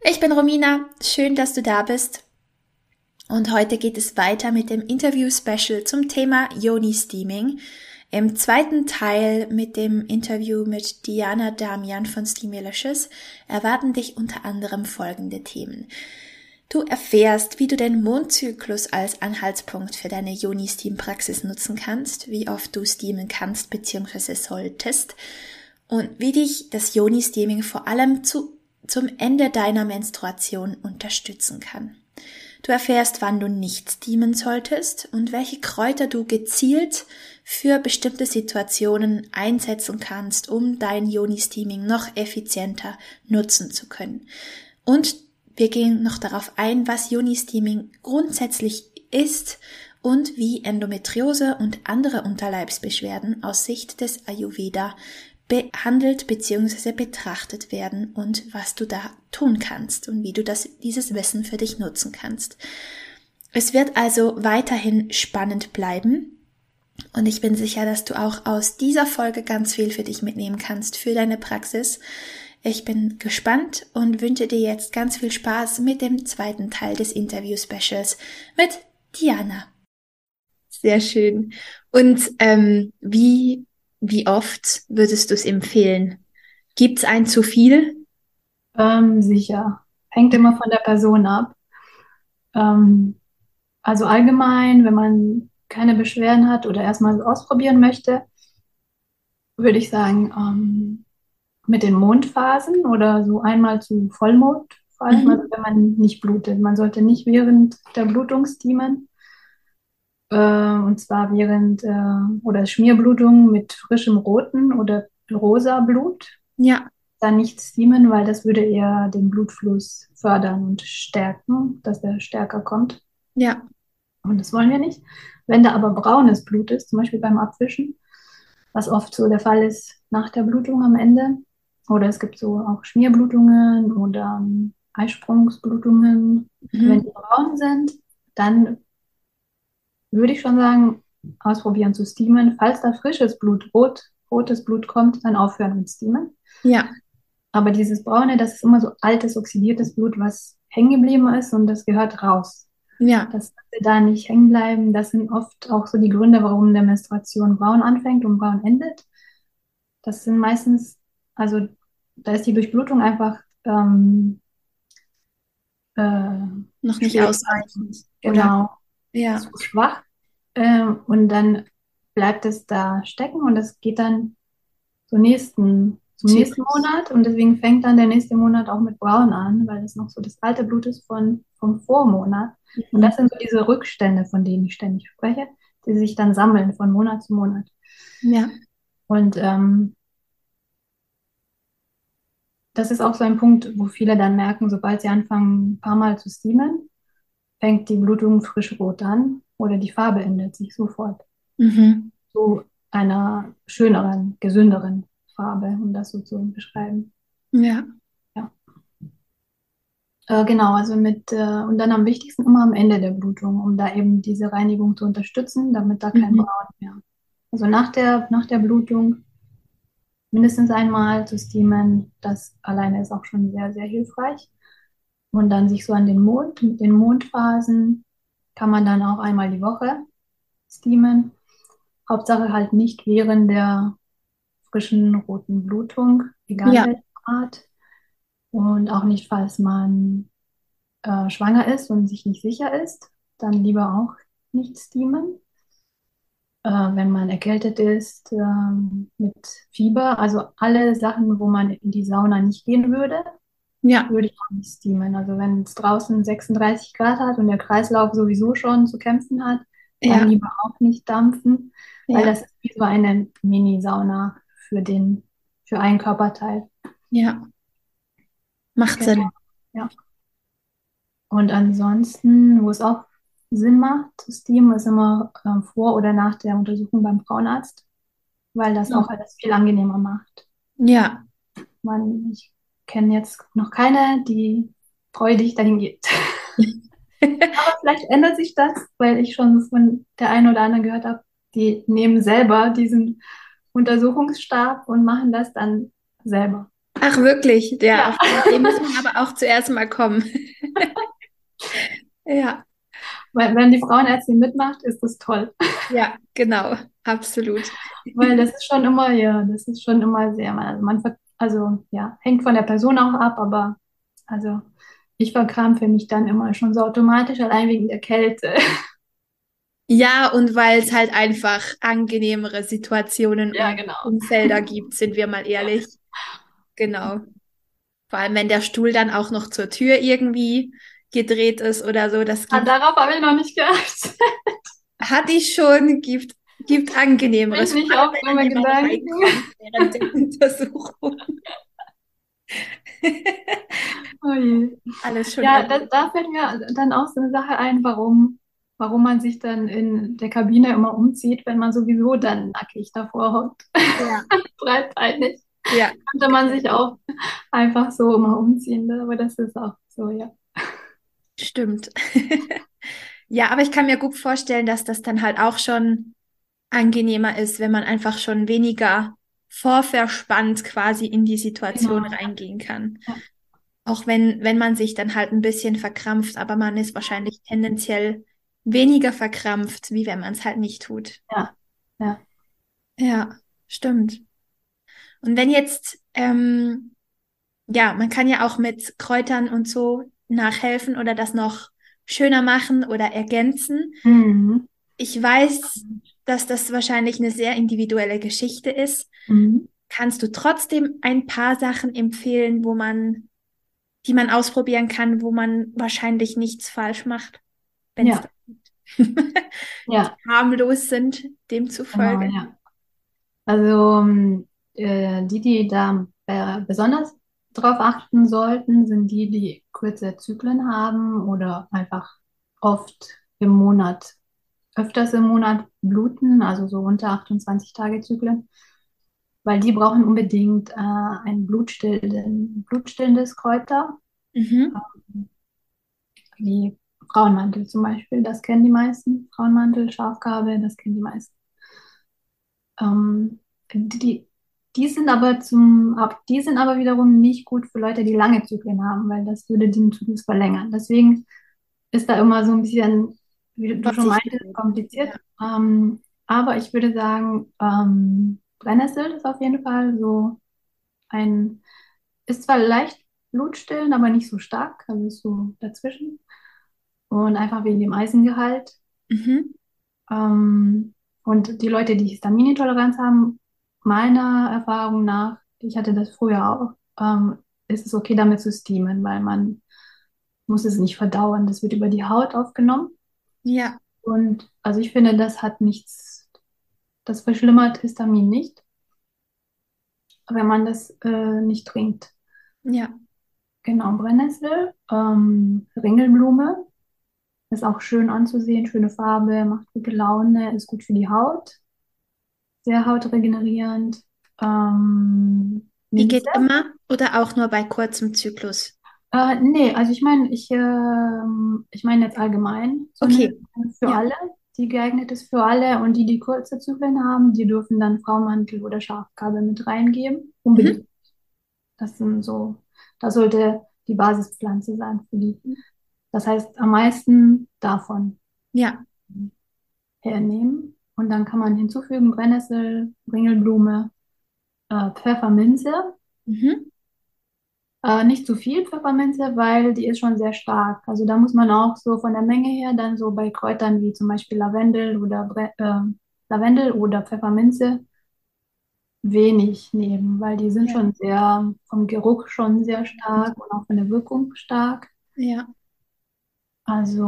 Ich bin Romina, schön, dass du da bist. Und heute geht es weiter mit dem Interview-Special zum Thema Yoni-Steaming. Im zweiten Teil mit dem Interview mit Diana Damian von Steamilicious erwarten dich unter anderem folgende Themen. Du erfährst, wie du den Mondzyklus als Anhaltspunkt für deine Yoni-Steam-Praxis nutzen kannst, wie oft du steamen kannst bzw. solltest und wie dich das Yoni-Steaming vor allem zu zum Ende deiner Menstruation unterstützen kann. Du erfährst, wann du nicht steamen solltest und welche Kräuter du gezielt für bestimmte Situationen einsetzen kannst, um dein Yoni-Steaming noch effizienter nutzen zu können. Und wir gehen noch darauf ein, was Yoni-Steaming grundsätzlich ist und wie Endometriose und andere Unterleibsbeschwerden aus Sicht des Ayurveda behandelt bzw. betrachtet werden und was du da tun kannst und wie du das, dieses Wissen für dich nutzen kannst. Es wird also weiterhin spannend bleiben. Und ich bin sicher, dass du auch aus dieser Folge ganz viel für dich mitnehmen kannst, für deine Praxis. Ich bin gespannt und wünsche dir jetzt ganz viel Spaß mit dem zweiten Teil des Interview-Specials mit Diana. Sehr schön. Und ähm, wie wie oft würdest du es empfehlen? Gibt es ein zu viel? Ähm, sicher. Hängt immer von der Person ab. Ähm, also allgemein, wenn man keine Beschwerden hat oder erstmal so ausprobieren möchte, würde ich sagen, ähm, mit den Mondphasen oder so einmal zu Vollmond, vor allem, mhm. also wenn man nicht blutet. Man sollte nicht während der Blutung. Äh, und zwar während äh, oder Schmierblutung mit frischem roten oder rosa Blut. Ja. Dann nicht steamen, weil das würde eher den Blutfluss fördern und stärken, dass der stärker kommt. Ja. Und das wollen wir nicht. Wenn da aber braunes Blut ist, zum Beispiel beim Abwischen, was oft so der Fall ist nach der Blutung am Ende, oder es gibt so auch Schmierblutungen oder ähm, Eisprungsblutungen, mhm. wenn die braun sind, dann würde ich schon sagen, ausprobieren zu steamen. Falls da frisches Blut, rot, rotes Blut kommt, dann aufhören mit steamen. Ja. Aber dieses braune, das ist immer so altes, oxidiertes Blut, was hängen geblieben ist und das gehört raus. Ja. Das sollte da nicht hängen bleiben. Das sind oft auch so die Gründe, warum der Menstruation braun anfängt und braun endet. Das sind meistens, also da ist die Durchblutung einfach ähm, äh, noch nicht ausreichend. Genau ja. zu schwach. Äh, und dann bleibt es da stecken und das geht dann zum nächsten, zum nächsten Monat. Und deswegen fängt dann der nächste Monat auch mit Braun an, weil es noch so das alte Blut ist von, vom Vormonat. Mhm. Und das sind so diese Rückstände, von denen ich ständig spreche, die sich dann sammeln von Monat zu Monat. Ja. Und ähm, das ist auch so ein Punkt, wo viele dann merken, sobald sie anfangen, ein paar Mal zu steamen, fängt die Blutung frisch rot an oder die Farbe ändert sich sofort. Mhm. Zu einer schöneren, gesünderen Farbe, um das so zu beschreiben. Ja. Ja. Äh, genau, also mit, äh, und dann am wichtigsten immer am Ende der Blutung, um da eben diese Reinigung zu unterstützen, damit da kein mhm. Braun mehr. Also nach der, nach der Blutung mindestens einmal zu steamen, das alleine ist auch schon sehr, sehr hilfreich und dann sich so an den Mond, mit den Mondphasen kann man dann auch einmal die Woche steamen. Hauptsache halt nicht während der frischen roten Blutung, egal ja. welche Art. Und auch nicht, falls man äh, schwanger ist und sich nicht sicher ist, dann lieber auch nicht steamen. Äh, wenn man erkältet ist, äh, mit Fieber, also alle Sachen, wo man in die Sauna nicht gehen würde, ja. Würde ich auch nicht steamen. Also wenn es draußen 36 Grad hat und der Kreislauf sowieso schon zu kämpfen hat, dann ja. lieber auch nicht dampfen, weil ja. das ist wie so eine Mini-Sauna für den, für einen Körperteil. Ja. Macht genau. Sinn. Ja. Und ansonsten, wo es auch Sinn macht, zu steamen, ist immer ähm, vor oder nach der Untersuchung beim Frauenarzt, weil das auch alles viel angenehmer macht. Ja, Man, ich kenne jetzt noch keine, die freudig dahin geht. Aber vielleicht ändert sich das, weil ich schon von der einen oder anderen gehört habe, die nehmen selber diesen Untersuchungsstab und machen das dann selber. ach wirklich, ja, Ja. auf muss man aber auch zuerst mal kommen. Ja, Weil wenn die Frauenärztin mitmacht, ist das toll. ja, genau, absolut. Weil das ist schon immer, ja, das ist schon immer sehr, also man, also ja, hängt von der Person auch ab, aber also ich verkrampfe mich dann immer schon so automatisch, allein wegen der Kälte. Ja, und weil es halt einfach angenehmere Situationen Ja, und genau. Umfelder gibt, sind wir mal ehrlich. Genau. Vor allem, wenn der Stuhl dann auch noch zur Tür irgendwie gedreht ist oder so, das Ah, gibt, darauf habe ich noch nicht geachtet. hatte ich schon, gibt, gibt angenehmeres. Ich auch jemand Gedanken. während der Untersuchung. Oh. Alles schon Ja, da, da fällt mir dann auch so eine Sache ein, warum, warum man sich dann in der Kabine immer umzieht, wenn man sowieso dann nackig davor hockt. Ja, Breitbeinig. ja, Könnte man sich auch einfach so immer umziehen, ne? aber das ist auch so, ja. stimmt. Ja, aber ich kann mir gut vorstellen, dass das dann halt auch schon angenehmer ist, wenn man einfach schon weniger vorverspannt quasi in die Situation Genau. reingehen kann. Ja. Auch wenn, wenn man sich dann halt ein bisschen verkrampft, aber man ist wahrscheinlich tendenziell weniger verkrampft, wie wenn man es halt nicht tut. Ja, ja. Ja, stimmt. Und wenn jetzt, ähm, ja, man kann ja auch mit Kräutern und so nachhelfen oder das noch schöner machen oder ergänzen. Mhm. Ich weiß, dass das wahrscheinlich eine sehr individuelle Geschichte ist. Mhm. Kannst du trotzdem ein paar Sachen empfehlen, wo man, die man ausprobieren kann, wo man wahrscheinlich nichts falsch macht, wenn es Ja. gibt, Ja, harmlos sind, genau, demzufolge? ja. Also ähm, äh, die, die da besonders drauf achten sollten, sind die, die kurze Zyklen haben oder einfach oft im Monat, öfters im Monat bluten, also so unter 28 Tage Zyklen, weil die brauchen unbedingt äh, ein blutstillenden, blutstillendes Kräuter, Mhm. wie Frauenmantel zum Beispiel, das kennen die meisten. Frauenmantel, Schafgarbe, das kennen die meisten. Ähm, die, die sind aber zum, die sind aber wiederum nicht gut für Leute, die lange Zyklen haben, weil das würde den Zyklus verlängern. Deswegen ist da immer so ein bisschen, wie du schon meintest, kompliziert. Ähm, aber ich würde sagen, ähm, Brennnessel ist auf jeden Fall so ein, ist zwar leicht blutstillend, aber nicht so stark, also ist so dazwischen. Und einfach wegen dem Eisengehalt. Mhm. Ähm, und die Leute, die Histaminintoleranz haben, meiner Erfahrung nach, ich hatte das früher auch, ähm, ist es okay, damit zu steamen, weil man muss es nicht verdauen. Das wird über die Haut aufgenommen. Ja, Und also ich finde, das hat nichts, das verschlimmert Histamin nicht, wenn man das äh, nicht trinkt. ja, Genau, Brennnessel, ähm, Ringelblume ist auch schön anzusehen, schöne Farbe, macht gute Laune, ist gut für die Haut, sehr hautregenerierend. Ähm, Wie Minze? geht immer oder auch nur bei kurzem Zyklus? Äh, nee, also ich meine, ich, ähm, ich meine jetzt allgemein, so Okay. für Ja. alle, die geeignet ist für alle und die, die kurze Zyklen haben, die dürfen dann Frauenmantel oder Schafgarbe mit reingeben. Unbedingt. Das sind so, das sollte die Basispflanze sein für die. Das heißt, am meisten davon Ja, hernehmen und dann kann man hinzufügen Brennnessel, Ringelblume, äh, Pfefferminze. mhm. Äh, nicht zu viel Pfefferminze, weil die ist schon sehr stark. Also da muss man auch so von der Menge her dann so bei Kräutern wie zum Beispiel Lavendel oder Bre äh, Lavendel oder Pfefferminze wenig nehmen, weil die sind Ja. schon sehr vom Geruch schon sehr stark und auch von der Wirkung stark. Ja, Also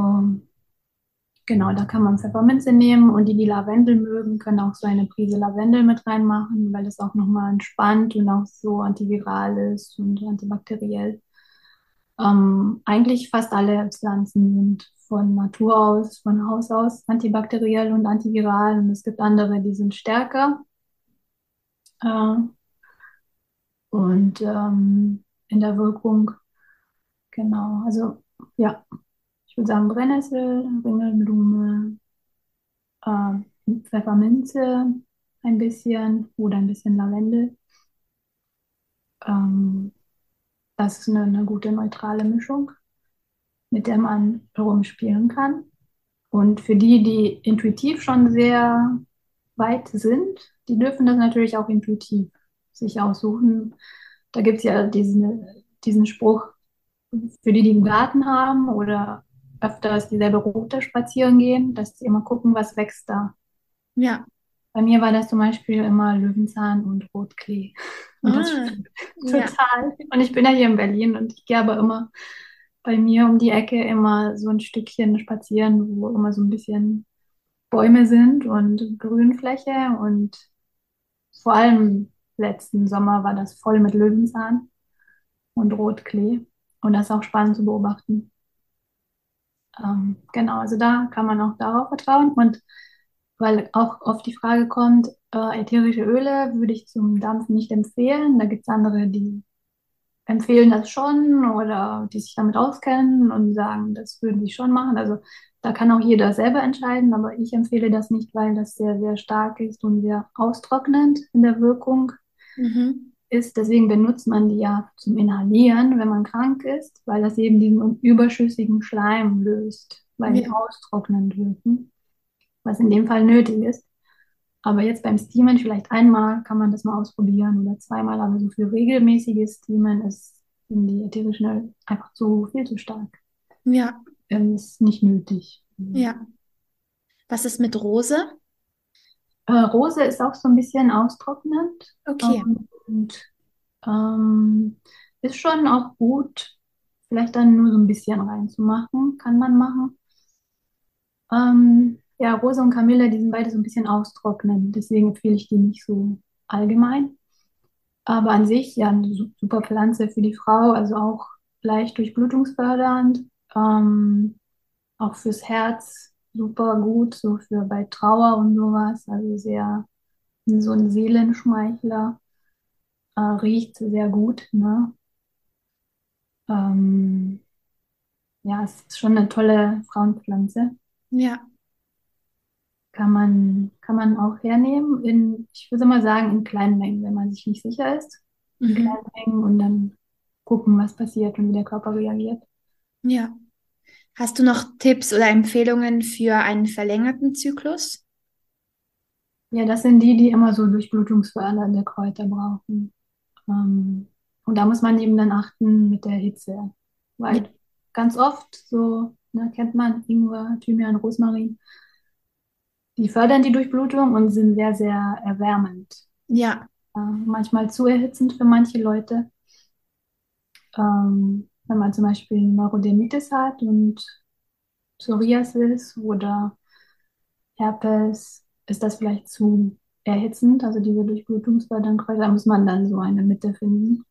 genau, da kann man Pfefferminze nehmen und die, die Lavendel mögen, können auch so eine Prise Lavendel mit reinmachen, weil das auch nochmal entspannt und auch so antiviral ist und antibakteriell. Ähm, eigentlich fast alle Pflanzen sind von Natur aus, von Haus aus antibakteriell und antiviral. Und es gibt andere, die sind stärker. Äh, und ähm, in der Wirkung, genau. Also ja, würde sagen Brennnessel, Ringelblume, äh, Pfefferminze ein bisschen oder ein bisschen Lavendel. Ähm, das ist eine, eine gute neutrale Mischung, mit der man herumspielen kann. Und für die, die intuitiv schon sehr weit sind, die dürfen das natürlich auch intuitiv sich aussuchen. Da gibt es ja diesen, diesen Spruch, für die, die einen Garten haben oder öfters dieselbe Route spazieren gehen, dass sie immer gucken, was wächst da. Ja. Bei mir war das zum Beispiel immer Löwenzahn und Rotklee. Und das Ah, stimmt ja. total. Und ich bin ja hier in Berlin und ich gehe aber immer bei mir um die Ecke immer so ein Stückchen spazieren, wo immer so ein bisschen Bäume sind und Grünfläche. Und vor allem letzten Sommer war das voll mit Löwenzahn und Rotklee. Und das ist auch spannend zu beobachten. Ähm, genau, also da kann man auch darauf vertrauen. Und weil auch oft die Frage kommt, äh, ätherische Öle würde ich zum Dampfen nicht empfehlen. Da gibt es andere, die empfehlen das schon oder die sich damit auskennen und sagen, das würden sie schon machen. Also da kann auch jeder selber entscheiden, aber ich empfehle das nicht, weil das sehr, sehr stark ist und sehr austrocknend in der Wirkung Mhm. Ist. Deswegen benutzt man die ja zum Inhalieren, wenn man krank ist, weil das eben diesen überschüssigen Schleim löst, weil die Ja. austrocknend wirken, was in dem Fall nötig ist. Aber jetzt beim Steamen vielleicht einmal kann man das mal ausprobieren oder zweimal, aber so für regelmäßiges Steamen ist sind die ätherischen Öle einfach zu viel zu stark. Ja. Ähm, ist nicht nötig. Ja. Was ist mit Rose? Äh, Rose ist auch so ein bisschen austrocknend Okay. Und ähm, ist schon auch gut, vielleicht dann nur so ein bisschen reinzumachen, kann man machen. Ähm, ja, Rose und Kamille, die sind beide so ein bisschen austrocknend, deswegen empfehle ich die nicht so allgemein. Aber an sich ja eine su- super Pflanze für die Frau, also auch leicht durchblutungsfördernd, ähm, auch fürs Herz super gut, so für bei Trauer und sowas, also sehr so ein Seelenschmeichler, äh, riecht sehr gut, ne? Ähm, ja, es ist schon eine tolle Frauenpflanze. Ja. Kann man, kann man auch hernehmen in, ich würde mal sagen, in kleinen Mengen, wenn man sich nicht sicher ist. In Mhm. kleinen Mengen und dann gucken, was passiert und wie der Körper reagiert. Ja. Hast du noch Tipps oder Empfehlungen für einen verlängerten Zyklus? Ja, das sind die, die immer so durchblutungsfördernde Kräuter brauchen. Ähm, und da muss man eben dann achten mit der Hitze. Ja. Weil ganz oft, so, ne, kennt man Ingwer, Thymian, Rosmarin, die fördern die Durchblutung und sind sehr, sehr erwärmend. Ja. Äh, manchmal zu erhitzend für manche Leute. Ähm, wenn man zum Beispiel Neurodermitis hat und Psoriasis oder Herpes, ist das vielleicht zu erhitzend, also diese durchblutungsfördernden Kräuter, muss man dann so eine Mitte finden.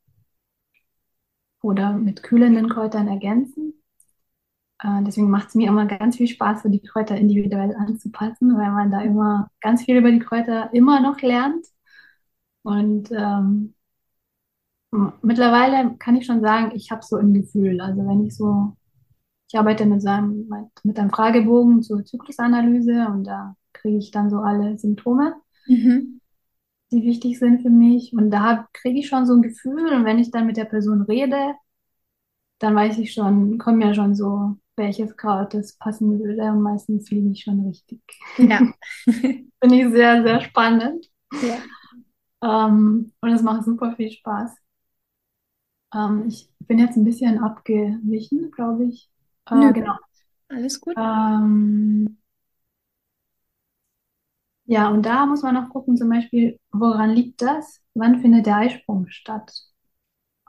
Oder mit kühlenden Kräutern ergänzen. Äh, deswegen macht es mir immer ganz viel Spaß, so die Kräuter individuell anzupassen, weil man da immer ganz viel über die Kräuter immer noch lernt. Und ähm, mittlerweile kann ich schon sagen, ich habe so ein Gefühl. Also wenn ich so, ich arbeite mit so einem, mit, mit einem Fragebogen zur Zyklusanalyse und da kriege ich dann so alle Symptome, Mhm. die wichtig sind für mich. Und da kriege ich schon so ein Gefühl. Und wenn ich dann mit der Person rede, dann weiß ich schon, kommen ja schon so, welches Kraut das passen würde. Und meistens liege ich schon richtig. Ja. Finde ich sehr, sehr spannend. Ja. Ähm, und es macht super viel Spaß. Ähm, ich bin jetzt ein bisschen abgewichen, glaube ich. Äh, Nö. genau. Alles gut. Ähm, ja, und da muss man noch gucken, zum Beispiel, woran liegt das? Wann findet der Eisprung statt?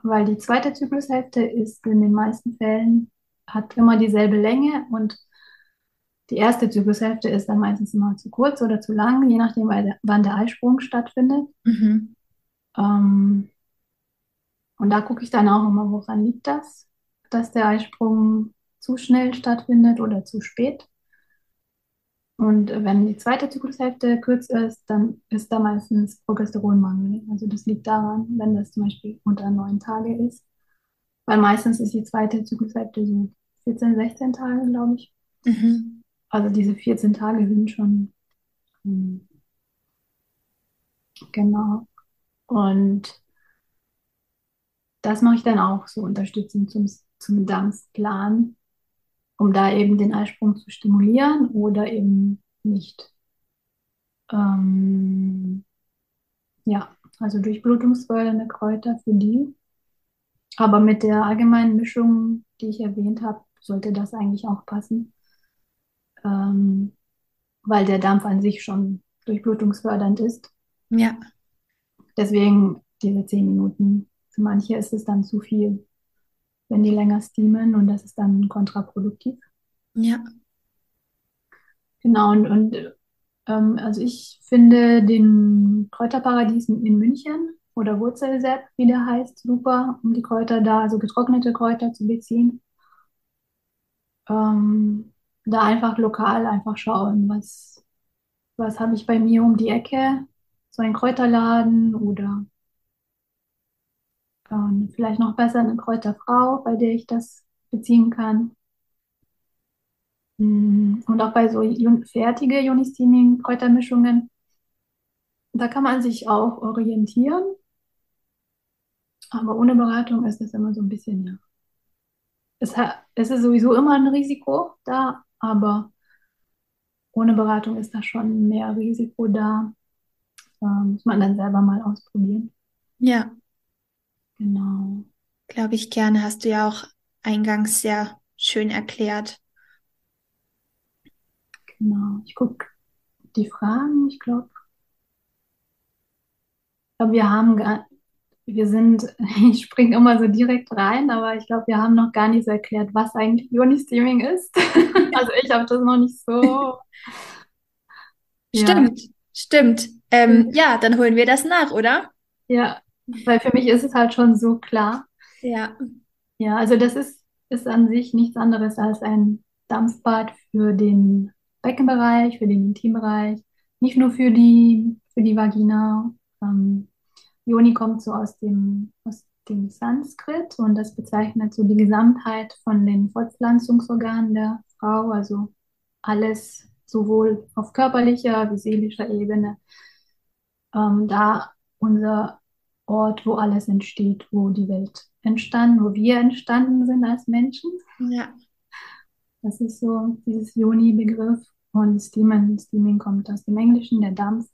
Weil die zweite Zyklushälfte ist in den meisten Fällen, hat immer dieselbe Länge und die erste Zyklushälfte ist dann meistens immer zu kurz oder zu lang, je nachdem, wann der Eisprung stattfindet. Mhm. Ähm, und da gucke ich dann auch immer, woran liegt das? dass der Eisprung zu schnell stattfindet oder zu spät. Und wenn die zweite Zyklushälfte kürzer ist, dann ist da meistens Progesteronmangel. Also das liegt daran, wenn das zum Beispiel unter neun Tage ist. Weil meistens ist die zweite Zyklushälfte so 14, 16 Tage, glaube ich. Mhm. Also diese 14 Tage sind schon hm, genau. Und das mache ich dann auch so unterstützend zum, zum Dampfplan, um da eben den Eisprung zu stimulieren oder eben nicht. Ähm, ja, also durchblutungsfördernde Kräuter für die. Aber mit der allgemeinen Mischung, die ich erwähnt habe, sollte das eigentlich auch passen. Ähm, weil der Dampf an sich schon durchblutungsfördernd ist. Ja. Deswegen diese zehn Minuten. Für manche ist es dann zu viel, wenn die länger steamen und das ist dann kontraproduktiv. Ja. Genau, und, und ähm, also ich finde den Kräuterparadies in München oder Wurzelsepp, wie der heißt, super, um die Kräuter da, also getrocknete Kräuter zu beziehen. Ähm, da einfach lokal einfach schauen, was, was habe ich bei mir um die Ecke, so ein Kräuterladen oder ähm, vielleicht noch besser eine Kräuterfrau, bei der ich das beziehen kann. Mm, Und auch bei so jun- fertige Ionistinien-Kräutermischungen, da kann man sich auch orientieren, aber ohne Beratung ist das immer so ein bisschen, ja. Es, es ist sowieso immer ein Risiko da, aber ohne Beratung ist da schon mehr Risiko da. Ähm, muss man dann selber mal ausprobieren. Ja, Genau. glaube ich gerne. Hast du ja auch eingangs sehr schön erklärt. Genau. Ich gucke die Fragen. Ich glaube, glaub, wir haben gar, wir sind, ich springe immer so direkt rein, aber ich glaube, wir haben noch gar nicht so erklärt, was eigentlich Ioni-Steaming ist. Also ich habe das noch nicht so. Ja, Stimmt, stimmt. Ähm, ja, dann holen wir das nach, oder? ja, weil für mich ist es halt schon so klar. Ja. Ja, also das ist, ist an sich nichts anderes als ein Dampfbad für den Beckenbereich, für den Intimbereich, nicht nur für die, für die Vagina. Ähm, Yoni kommt so aus dem, aus dem Sanskrit und das bezeichnet so die Gesamtheit von den Fortpflanzungsorganen der Frau, also alles sowohl auf körperlicher wie seelischer Ebene. Ähm, da unser Ort, wo alles entsteht, wo die Welt entstanden, wo wir entstanden sind als Menschen. Ja. Das ist so dieses Yoni-Begriff. Und Steaming, Steaming kommt aus dem Englischen, der Dampf.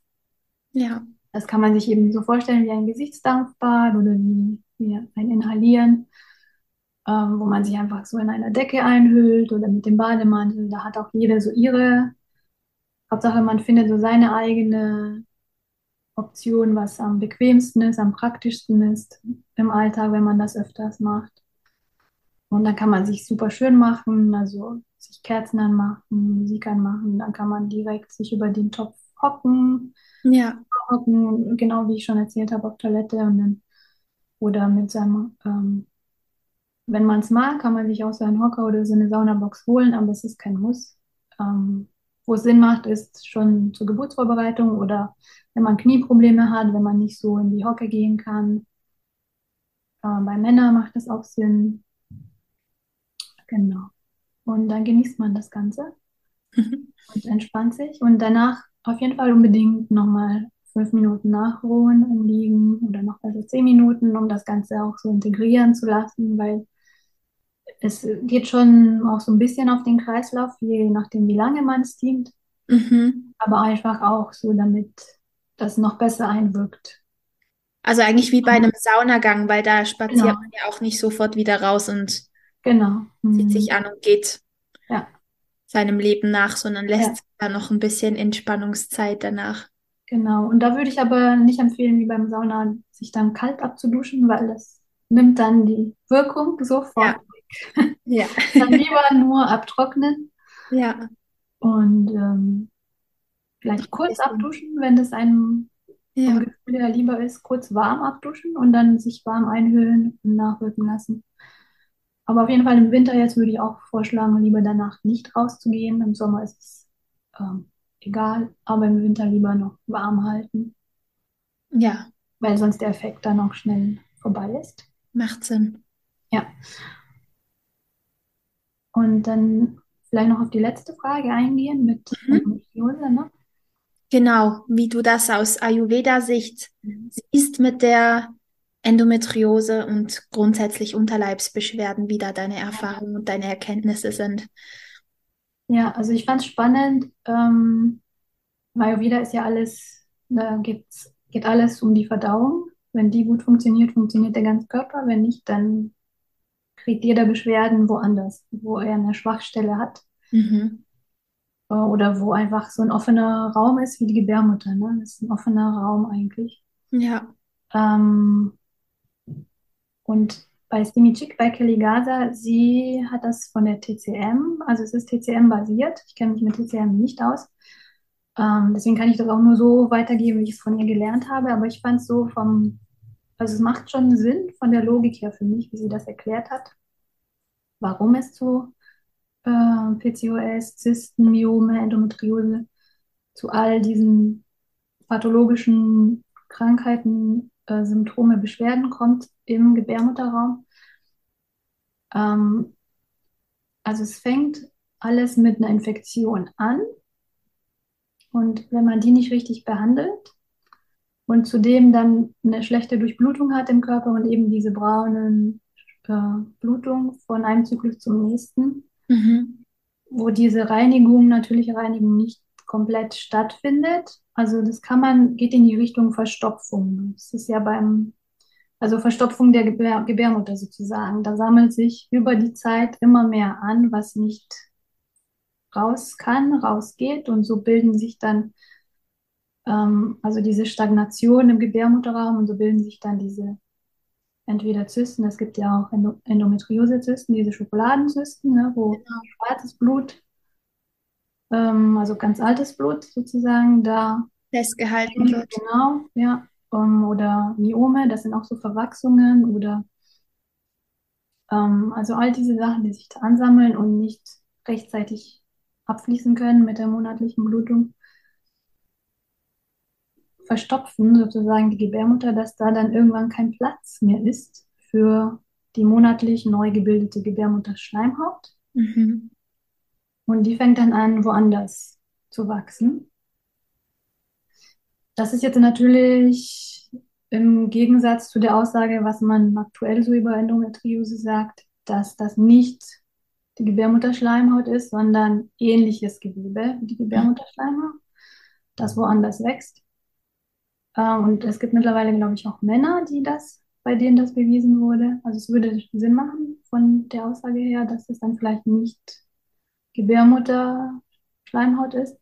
Ja. Das kann man sich eben so vorstellen wie ein Gesichtsdampfbad oder wie, wie ein Inhalieren, ähm, wo man sich einfach so in einer Decke einhüllt oder mit dem Bademantel. Da hat auch jeder so ihre, Hauptsache man findet so seine eigene Option, was am bequemsten ist, am praktischsten ist im Alltag, wenn man das öfters macht. Und dann kann man sich super schön machen, also sich Kerzen anmachen, Musik anmachen. Dann kann man direkt sich über den Topf hocken, Ja. hocken, genau wie ich schon erzählt habe, auf Toilette und dann, oder mit seinem, ähm, wenn man es mag, kann man sich auch so einen Hocker oder so eine Saunabox holen, aber es ist kein Muss. Ähm, wo es Sinn macht, ist schon zur Geburtsvorbereitung oder wenn man Knieprobleme hat, wenn man nicht so in die Hocke gehen kann. Äh, bei Männern macht das auch Sinn. Genau. Und dann genießt man das Ganze und entspannt sich. Und danach auf jeden Fall unbedingt nochmal fünf Minuten nachruhen im Liegen oder noch also zehn Minuten, um das Ganze auch so integrieren zu lassen, weil es geht schon auch so ein bisschen auf den Kreislauf, je nachdem, wie lange man steamt, Mhm. aber einfach auch so, damit das noch besser einwirkt. Also eigentlich wie bei einem Saunagang, weil da spaziert Genau, man ja auch nicht sofort wieder raus und genau. zieht sich Mhm. an und geht Ja, seinem Leben nach, sondern lässt ja, da noch ein bisschen Entspannungszeit danach. genau. Und da würde ich aber nicht empfehlen, wie beim Sauna, sich dann kalt abzuduschen, weil das nimmt dann die Wirkung sofort Ja. Ja, Dann lieber nur abtrocknen ja. und ähm, vielleicht kurz abduschen, wenn das einem vom Ja, Gefühl her lieber ist, kurz warm abduschen und dann sich warm einhüllen und nachwirken lassen. Aber auf jeden Fall im Winter jetzt würde ich auch vorschlagen, lieber danach nicht rauszugehen. Im Sommer ist es ähm, egal, aber im Winter lieber noch warm halten, Ja, weil sonst der Effekt dann auch schnell vorbei ist. macht Sinn. Ja, und dann vielleicht noch auf die letzte Frage eingehen mit Mhm. Endometriose, ne? Genau, wie du das aus Ayurveda-Sicht Mhm. siehst mit der Endometriose und grundsätzlich Unterleibsbeschwerden, wie da deine Erfahrungen und deine Erkenntnisse sind. Ja, also ich fand es spannend. Ähm, Ayurveda ist ja alles, da geht's, geht alles um die Verdauung. Wenn die gut funktioniert, funktioniert der ganze Körper. Wenn nicht, dann kriegt jeder Beschwerden woanders, wo er eine Schwachstelle hat Mhm. äh, oder wo einfach so ein offener Raum ist wie die Gebärmutter. Ne? Das ist ein offener Raum eigentlich. Ja, Ähm, und bei Simichik, bei Kelly Gaza, sie hat das von der TCM, also es ist TCM-basiert. Ich kenne mich mit TCM nicht aus. Ähm, deswegen kann ich das auch nur so weitergeben, wie ich es von ihr gelernt habe. Aber ich fand es so vom, also es macht schon Sinn von der Logik her für mich, wie sie das erklärt hat, warum es zu äh, PCOS, Zysten, Myome, Endometriose, zu all diesen pathologischen Krankheiten, äh, Symptome, Beschwerden kommt im Gebärmutterraum. Ähm, also es fängt alles mit einer Infektion an und wenn man die nicht richtig behandelt und zudem dann eine schlechte Durchblutung hat im Körper und eben diese braunen äh, Blutungen von einem Zyklus zum nächsten, mhm. wo diese Reinigung, natürliche Reinigung nicht komplett stattfindet. Also das kann man, geht in die Richtung Verstopfung. Das ist ja beim, also Verstopfung der Gebär, Gebärmutter sozusagen. Da sammelt sich über die Zeit immer mehr an, was nicht raus kann, rausgeht und so bilden sich dann, ähm, also diese Stagnation im Gebärmutterraum und so bilden sich dann diese entweder Zysten, es gibt ja auch Endo Endometriose-Zysten, diese Schokoladenzysten, ne, wo Genau. schwarzes Blut ähm, also ganz altes Blut sozusagen, da Festgehalten wird. genau, ja, ähm, oder Myome, das sind auch so Verwachsungen oder ähm, also all diese Sachen, die sich da ansammeln und nicht rechtzeitig abfließen können mit der monatlichen Blutung, verstopfen sozusagen die Gebärmutter, dass da dann irgendwann kein Platz mehr ist für die monatlich neu gebildete Gebärmutterschleimhaut. Mhm. Und die fängt dann an, woanders zu wachsen. Das ist jetzt natürlich im Gegensatz zu der Aussage, was man aktuell so über Endometriose sagt, dass das nicht die Gebärmutterschleimhaut ist, sondern ähnliches Gewebe wie die Gebärmutterschleimhaut, das woanders wächst. Äh, Und es gibt mittlerweile, glaube ich, auch Männer, die das, bei denen das bewiesen wurde. Also es würde Sinn machen von der Aussage her, dass es dann vielleicht nicht Gebärmutterschleimhaut ist.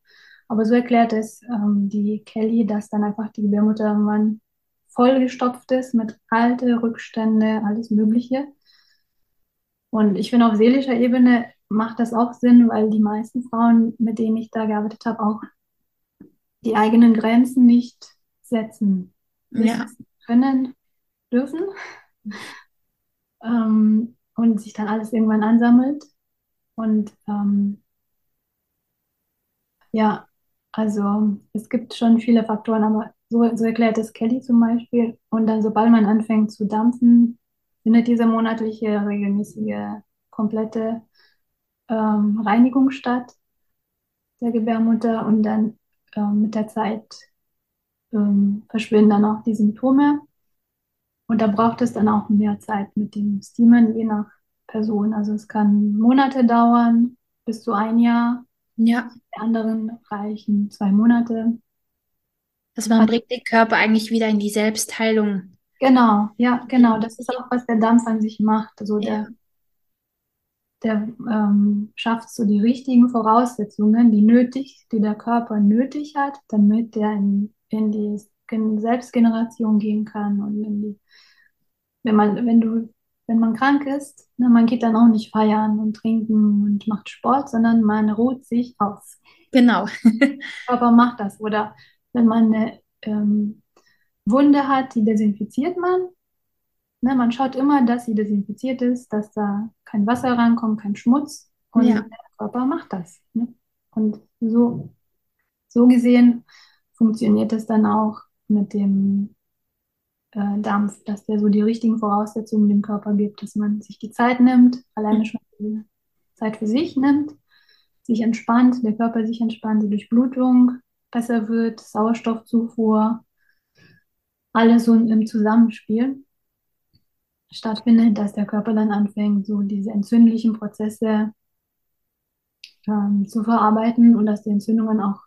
Aber so erklärt es ähm, die Kelly, dass dann einfach die Gebärmutter irgendwann vollgestopft ist mit alte Rückstände, alles Mögliche. Und ich finde, auf seelischer Ebene macht das auch Sinn, weil die meisten Frauen, mit denen ich da gearbeitet habe, auch die eigenen Grenzen nicht setzen Ja, können, dürfen. Ähm, und sich dann alles irgendwann ansammelt. Und ähm, ja, also es gibt schon viele Faktoren, aber so, so erklärt es Kelly zum Beispiel. Und dann, sobald man anfängt zu dampfen, findet diese monatliche, regelmäßige, komplette ähm, Reinigung statt der Gebärmutter und dann ähm, mit der Zeit ähm, verschwinden dann auch die Symptome. Und da braucht es dann auch mehr Zeit mit dem Steamen, je nach Person. Also es kann Monate dauern, bis zu ein Jahr. ja. Die anderen reichen zwei Monate. Also man bringt den Körper eigentlich wieder in die Selbstheilung. Genau, ja, genau. Das ist auch, was der Dampf an sich macht. Also Ja. der, der ähm, schafft so die richtigen Voraussetzungen, die nötig, die der Körper nötig hat, damit der in, in die Gen- Selbstgeneration gehen kann und in die, wenn man, wenn du, wenn man krank ist, ne, man geht dann auch nicht feiern und trinken und macht Sport, sondern man ruht sich aus. Genau. Körper macht das. Oder wenn man eine ähm, Wunde hat, die desinfiziert man. Ne, man schaut immer, dass sie desinfiziert ist, dass da kein Wasser rankommt, kein Schmutz. Und Ja. der Körper macht das. Ne? Und so, so gesehen funktioniert es dann auch mit dem äh, Dampf, dass der so die richtigen Voraussetzungen dem Körper gibt, dass man sich die Zeit nimmt, alleine schon die Zeit für sich nimmt, sich entspannt, der Körper sich entspannt, die Durchblutung besser wird, Sauerstoffzufuhr, alles so im Zusammenspiel stattfindet, dass der Körper dann anfängt, so diese entzündlichen Prozesse ähm, zu verarbeiten und dass die Entzündungen auch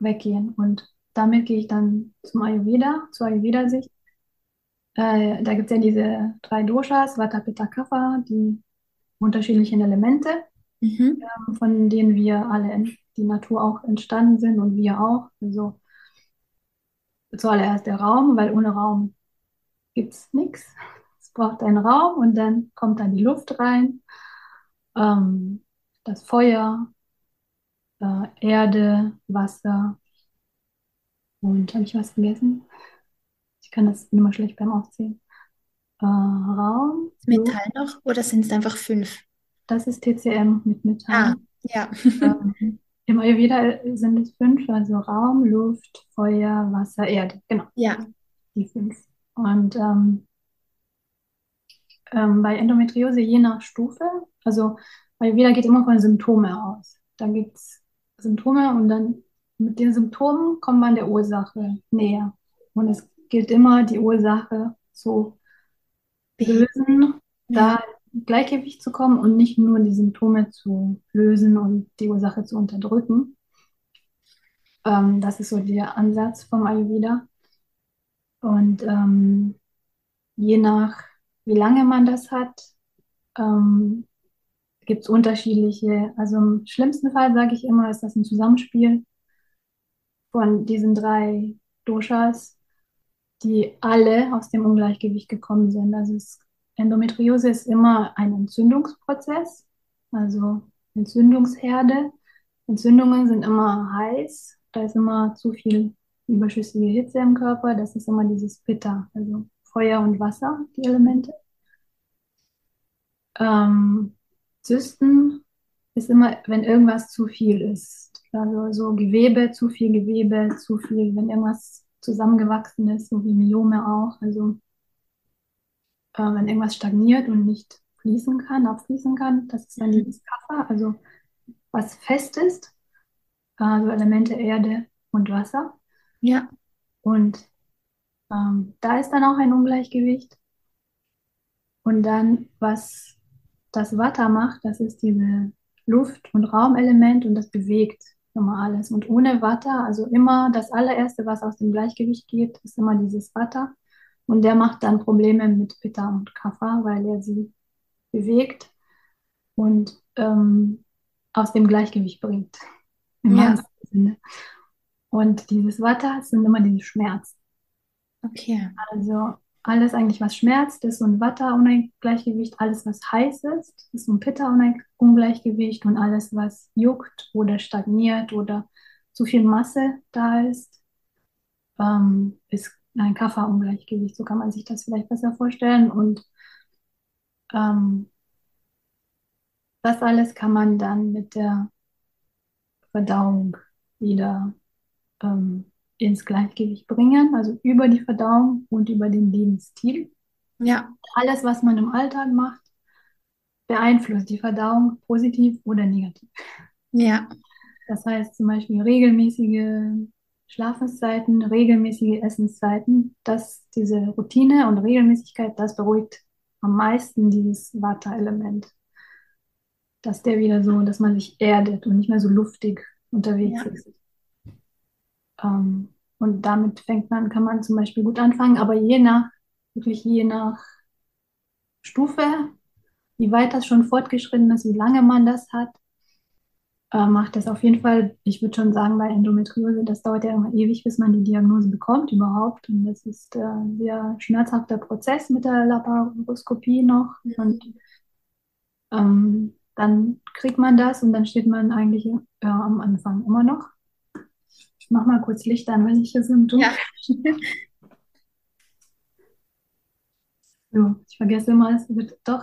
weggehen. Und damit gehe ich dann zum Ayurveda, zur Ayurveda-Sicht. Äh, da gibt es ja diese drei Doshas, Vata, Pitta, Kapha, die unterschiedlichen Elemente, Mhm. von denen wir alle, in, die Natur auch entstanden sind und wir auch. Also zuallererst der Raum, weil ohne Raum gibt es nichts. Es braucht einen Raum und dann kommt da die Luft rein, ähm, das Feuer, äh, Erde, Wasser und habe ich was vergessen? Ich kann das immer schlecht beim Aufzählen. Äh, Raum, Metall noch oder sind es einfach fünf? das ist TCM mit Ah, Metall. ja. Ähm, Im Ayurveda sind es fünf, also Raum, Luft, Feuer, Wasser, Erde. Genau, Ja. die fünf. Und ähm, ähm, bei Endometriose je nach Stufe, also Ayurveda geht immer von Symptomen aus. Dann gibt es Symptome und dann mit den Symptomen kommt man der Ursache näher. Und es gilt immer, die Ursache zu lösen, Ja. da in Gleichgewicht zu kommen und nicht nur die Symptome zu lösen und die Ursache zu unterdrücken. Ähm, das ist so der Ansatz vom Ayurveda. Und ähm, je nach, wie lange man das hat, ähm, gibt es unterschiedliche. Also im schlimmsten Fall, sage ich immer, ist das ein Zusammenspiel von diesen drei Doshas, die alle aus dem Ungleichgewicht gekommen sind. Also es, Endometriose ist immer ein Entzündungsprozess, also Entzündungsherde. Entzündungen sind immer heiß, da ist immer zu viel überschüssige Hitze im Körper, das ist immer dieses Pitta, also Feuer und Wasser, die Elemente. Ähm, Zysten ist immer, wenn irgendwas zu viel ist. Also so Gewebe, zu viel Gewebe, zu viel, wenn irgendwas zusammengewachsen ist, so wie Myome auch. Also äh, wenn irgendwas stagniert und nicht fließen kann, abfließen kann, das ist dann Mhm. dieses Kapha, also was fest ist, also Elemente Erde und Wasser. Ja. Und ähm, da ist dann auch ein Ungleichgewicht. Und dann, was das Vata macht, das ist diese Luft- und Raumelement und das bewegt immer alles. Und ohne Vata, also immer das allererste, was aus dem Gleichgewicht geht, ist immer dieses Vata. Und der macht dann Probleme mit Pitta und Kapha, weil er sie bewegt und ähm, aus dem Gleichgewicht bringt. Im Ja. Sinne. Und dieses Vata sind immer diese Schmerzen. Okay. Also alles eigentlich, was schmerzt, ist so ein Vata-Ungleichgewicht. Alles, was heiß ist, ist so ein Pitta-Ungleichgewicht. Und alles, was juckt oder stagniert oder zu viel Masse da ist, ähm, ist ein Kapha-Ungleichgewicht. So kann man sich das vielleicht besser vorstellen. Und ähm, das alles kann man dann mit der Verdauung wieder ähm, ins Gleichgewicht bringen. Also über die Verdauung und über den Lebensstil. Ja. Alles, was man im Alltag macht, beeinflusst die Verdauung positiv oder negativ. Ja. Das heißt zum Beispiel regelmäßige Schlafenszeiten, regelmäßige Essenszeiten, dass diese Routine und Regelmäßigkeit, das beruhigt am meisten dieses Vata-Element. Dass der wieder so, dass man sich erdet und nicht mehr so luftig unterwegs Ja. ist. Ähm, und damit fängt man, kann man zum Beispiel gut anfangen, aber je nach, wirklich je nach Stufe, wie weit das schon fortgeschritten ist, wie lange man das hat, äh, macht das auf jeden Fall, ich würde schon sagen, bei Endometriose, das dauert ja immer ewig, bis man die Diagnose bekommt überhaupt. Und das ist äh, ein sehr schmerzhafter Prozess mit der Laparoskopie noch. Und ähm, dann kriegt man das und dann steht man eigentlich äh, am Anfang immer noch. Mach mal kurz Licht an, weil ich hier Symptome. Ja. Ja, ich vergesse immer, es wird doch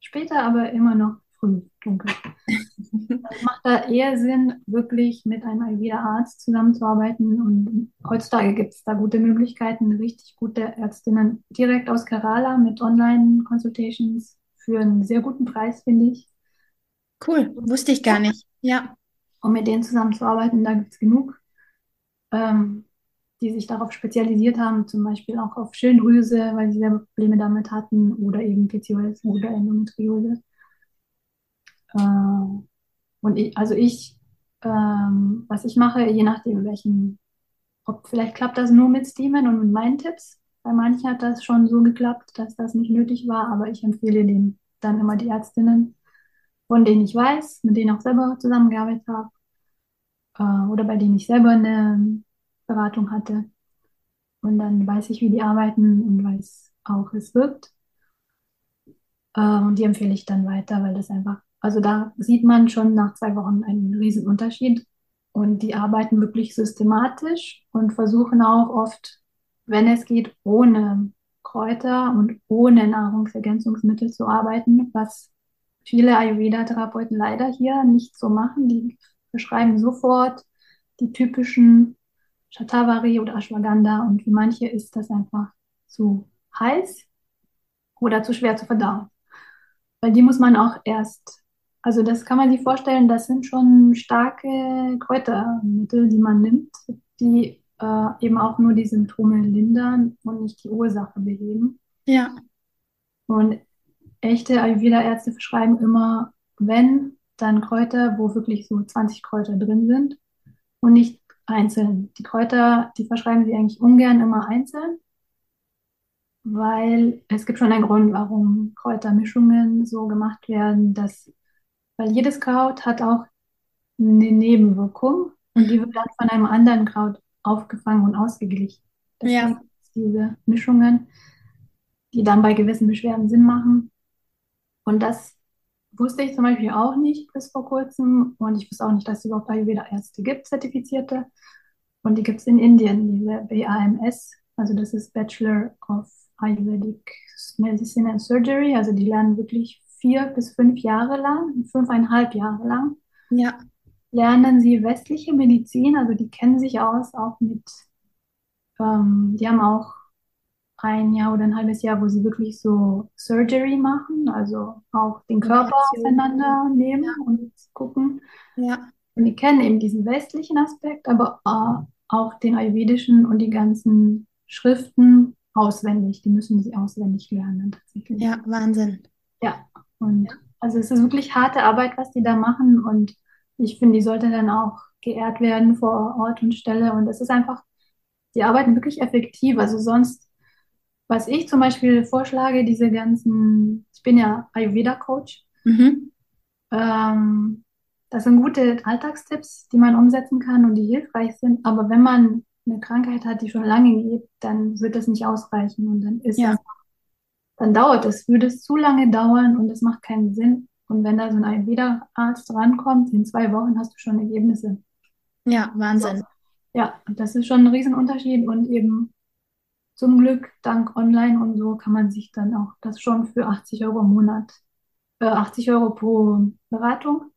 später, aber immer noch früh dunkel. Es macht da eher Sinn, wirklich mit einem Ayurveda-Arzt zusammenzuarbeiten. Und heutzutage gibt es da gute Möglichkeiten, richtig gute Ärztinnen direkt aus Kerala mit Online-Consultations für einen sehr guten Preis, finde ich. Cool, wusste ich gar nicht. Ja. Um mit denen zusammenzuarbeiten, da gibt es genug, ähm, die sich darauf spezialisiert haben, zum Beispiel auch auf Schilddrüse, weil sie selber Probleme damit hatten, oder eben PCOS oder Endometriose. Äh, und ich, also ich, ähm, was ich mache, je nachdem welchen, ob vielleicht klappt das nur mit Steamen und mit meinen Tipps. Bei manchen hat das schon so geklappt, dass das nicht nötig war, aber ich empfehle denen dann immer die Ärztinnen, von denen ich weiß, mit denen auch selber zusammengearbeitet habe, äh, oder bei denen ich selber eine Beratung hatte. Und dann weiß ich, wie die arbeiten und weiß auch, es wirkt. Äh, und die empfehle ich dann weiter, weil das einfach, also da sieht man schon nach zwei Wochen einen riesen Unterschied. Und die arbeiten wirklich systematisch und versuchen auch oft, wenn es geht, ohne Kräuter und ohne Nahrungsergänzungsmittel zu arbeiten, was viele Ayurveda-Therapeuten leider hier nicht so machen. Die beschreiben sofort die typischen Shatavari oder Ashwagandha und für manche ist das einfach zu heiß oder zu schwer zu verdauen. Weil die muss man auch erst, also das kann man sich vorstellen, das sind schon starke Kräutermittel, die man nimmt, die äh, eben auch nur die Symptome lindern und nicht die Ursache beheben. Ja. Und echte Ayurveda-Ärzte verschreiben immer, wenn, dann Kräuter, wo wirklich so 20 Kräuter drin sind und nicht einzeln. Die Kräuter, die verschreiben sie eigentlich ungern immer einzeln, weil es gibt schon einen Grund, warum Kräutermischungen so gemacht werden, dass, weil jedes Kraut hat auch eine Nebenwirkung und die wird dann von einem anderen Kraut aufgefangen und ausgeglichen. Deswegen Ja. diese Mischungen, die dann bei gewissen Beschwerden Sinn machen. Und das wusste ich zum Beispiel auch nicht bis vor kurzem. Und ich wusste auch nicht, dass es überhaupt Ayurveda-Ärzte gibt, zertifizierte. Und die gibt es in Indien, diese BAMS. Also das ist Bachelor of Ayurvedic Medicine and Surgery. Also die lernen wirklich vier bis fünf Jahre lang, fünfeinhalb Jahre lang, Ja. lernen sie westliche Medizin. Also die kennen sich aus, auch mit, ähm, die haben auch ein Jahr oder ein halbes Jahr, wo sie wirklich so Surgery machen, also auch den Körper auseinandernehmen Ja. und gucken. Ja. Und die kennen eben diesen westlichen Aspekt, aber äh, auch den ayurvedischen und die ganzen Schriften auswendig. Die müssen sie auswendig lernen tatsächlich. Ja, Wahnsinn. Ja, und also es ist wirklich harte Arbeit, was die da machen und ich finde, die sollte dann auch geehrt werden vor Ort und Stelle und es ist einfach, die arbeiten wirklich effektiv. Also sonst, was ich zum Beispiel vorschlage, diese ganzen, ich bin ja Ayurveda-Coach, Mhm. ähm, das sind gute Alltagstipps, die man umsetzen kann und die hilfreich sind, aber wenn man eine Krankheit hat, die schon lange geht, dann wird das nicht ausreichen und dann ist Ja. das dann dauert es, würde es zu lange dauern und es macht keinen Sinn. Und wenn da so ein Ayurveda-Arzt rankommt, in zwei Wochen hast du schon Ergebnisse. Ja, Wahnsinn. Ja, das ist schon ein Riesenunterschied und eben zum Glück, dank Online und so, kann man sich dann auch das schon für 80 Euro im Monat, äh, 80 Euro pro Beratung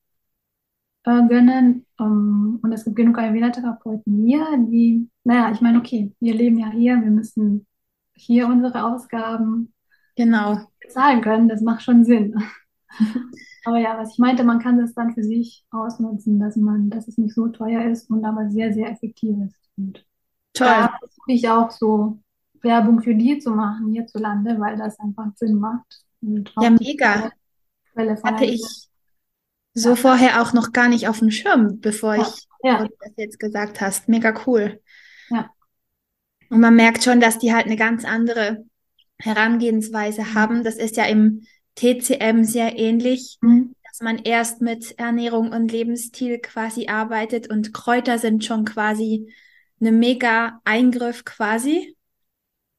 äh, gönnen. Ähm, und es gibt genug Ayurveda-Therapeuten hier, die, naja, ich meine, okay, wir leben ja hier, wir müssen hier unsere Ausgaben Genau. bezahlen können, das macht schon Sinn. Aber ja, was ich meinte, man kann das dann für sich ausnutzen, dass man, dass es nicht so teuer ist und aber sehr, sehr effektiv ist. Und Toll. da ich auch so Werbung für die zu machen hierzulande, weil das einfach Sinn macht. Ja, mega. Hatte ich so vorher auch noch gar nicht auf dem Schirm, bevor Ja, ich ja, du das jetzt gesagt hast. Mega cool. ja, Und man merkt schon, dass die halt eine ganz andere Herangehensweise haben. Das ist ja im TCM sehr ähnlich, Mhm. dass man erst mit Ernährung und Lebensstil quasi arbeitet und Kräuter sind schon quasi eine mega Eingriff quasi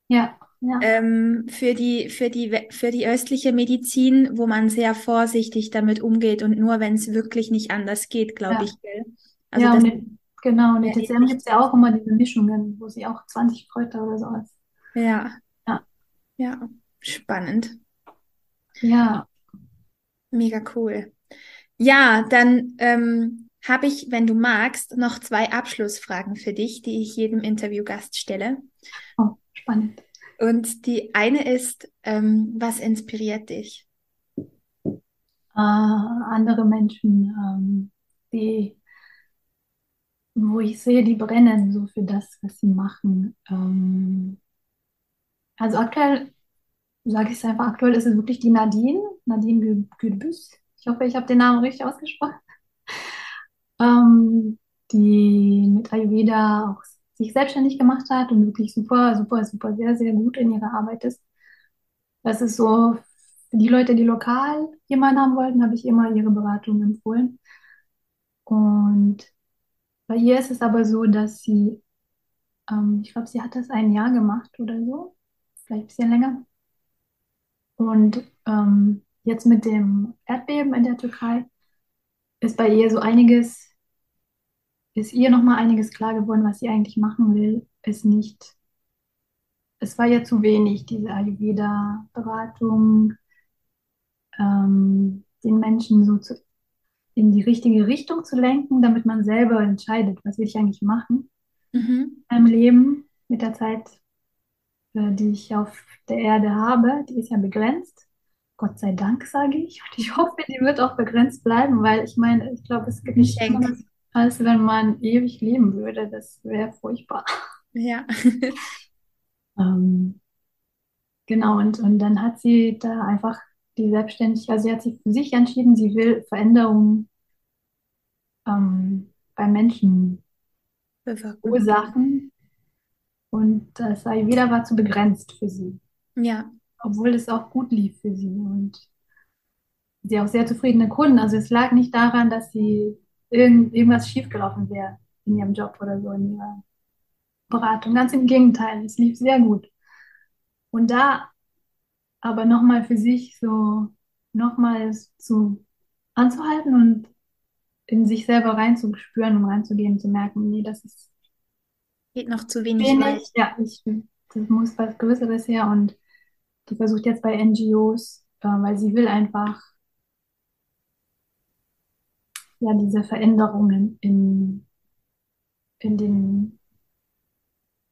ja, ja, ähm, für die, für die, für die östliche Medizin, wo man sehr vorsichtig damit umgeht und nur wenn es wirklich nicht anders geht, glaube ja. ich? Also Ja, das und genau, und in TCM gibt es ja auch immer diese Mischungen, wo sie auch 20 Kräuter oder sowas. Ja, Ja, ja, Spannend. Ja. Mega cool. Ja, dann ähm, habe ich, wenn du magst, noch zwei Abschlussfragen für dich, die ich jedem Interviewgast stelle. Spannend. Und die eine ist, ähm, was inspiriert dich? Äh, andere Menschen, ähm, die, wo ich sehe, die brennen so für das, was sie machen. Ähm, also aktuell, sage ich es einfach, aktuell ist es wirklich die Nadine, Nadine Güdbüs. Ich hoffe, ich habe den Namen richtig ausgesprochen. Ähm, die mit Ayurveda auch sich selbstständig gemacht hat und wirklich super, super, super, sehr, sehr gut in ihrer Arbeit ist. Das ist so, für die Leute, die lokal jemanden haben wollten, habe ich immer ihre Beratung empfohlen. Und bei ihr ist es aber so, dass sie, ähm, ich glaube, sie hat das ein Jahr gemacht oder so, vielleicht ein bisschen länger. Und ähm, jetzt mit dem Erdbeben in der Türkei ist bei ihr so einiges, ist ihr nochmal einiges klar geworden, was sie eigentlich machen will, ist nicht, es war ja zu wenig, diese Ayurveda-Beratung, ähm, den Menschen so zu, in die richtige Richtung zu lenken, damit man selber entscheidet, was will ich eigentlich machen Mhm. in meinem Leben mit der Zeit, äh, die ich auf der Erde habe. Die ist ja begrenzt. Gott sei Dank, sage ich. Und ich hoffe, die wird auch begrenzt bleiben, weil ich meine, ich glaube, es gibt nicht Geschenk. Schlimmeres, als wenn man ewig leben würde. Das wäre furchtbar. Ja. Ähm, genau, und, und dann hat sie da einfach die Selbstständigkeit, also sie hat sich für sich entschieden, sie will Veränderungen ähm, bei Menschen verursachen. Und das Ayurveda war zu begrenzt für sie, Ja. obwohl es auch gut lief für sie. Und sie auch sehr zufriedene Kunden. Also es lag nicht daran, dass sie irgend, irgendwas schiefgelaufen wäre in ihrem Job oder so, in ihrer Beratung. Ganz im Gegenteil, es lief sehr gut. Und da aber nochmal für sich so nochmals zu anzuhalten und in sich selber reinzuspüren und reinzugehen, zu merken, nee, das ist Geht noch zu wenig wenig, ja, ich, das muss was Größeres her und die versucht jetzt bei NGOs, äh, weil sie will einfach ja diese Veränderungen in, in den,